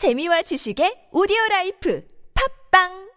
재미와 지식의 오디오 라이프. 팝빵!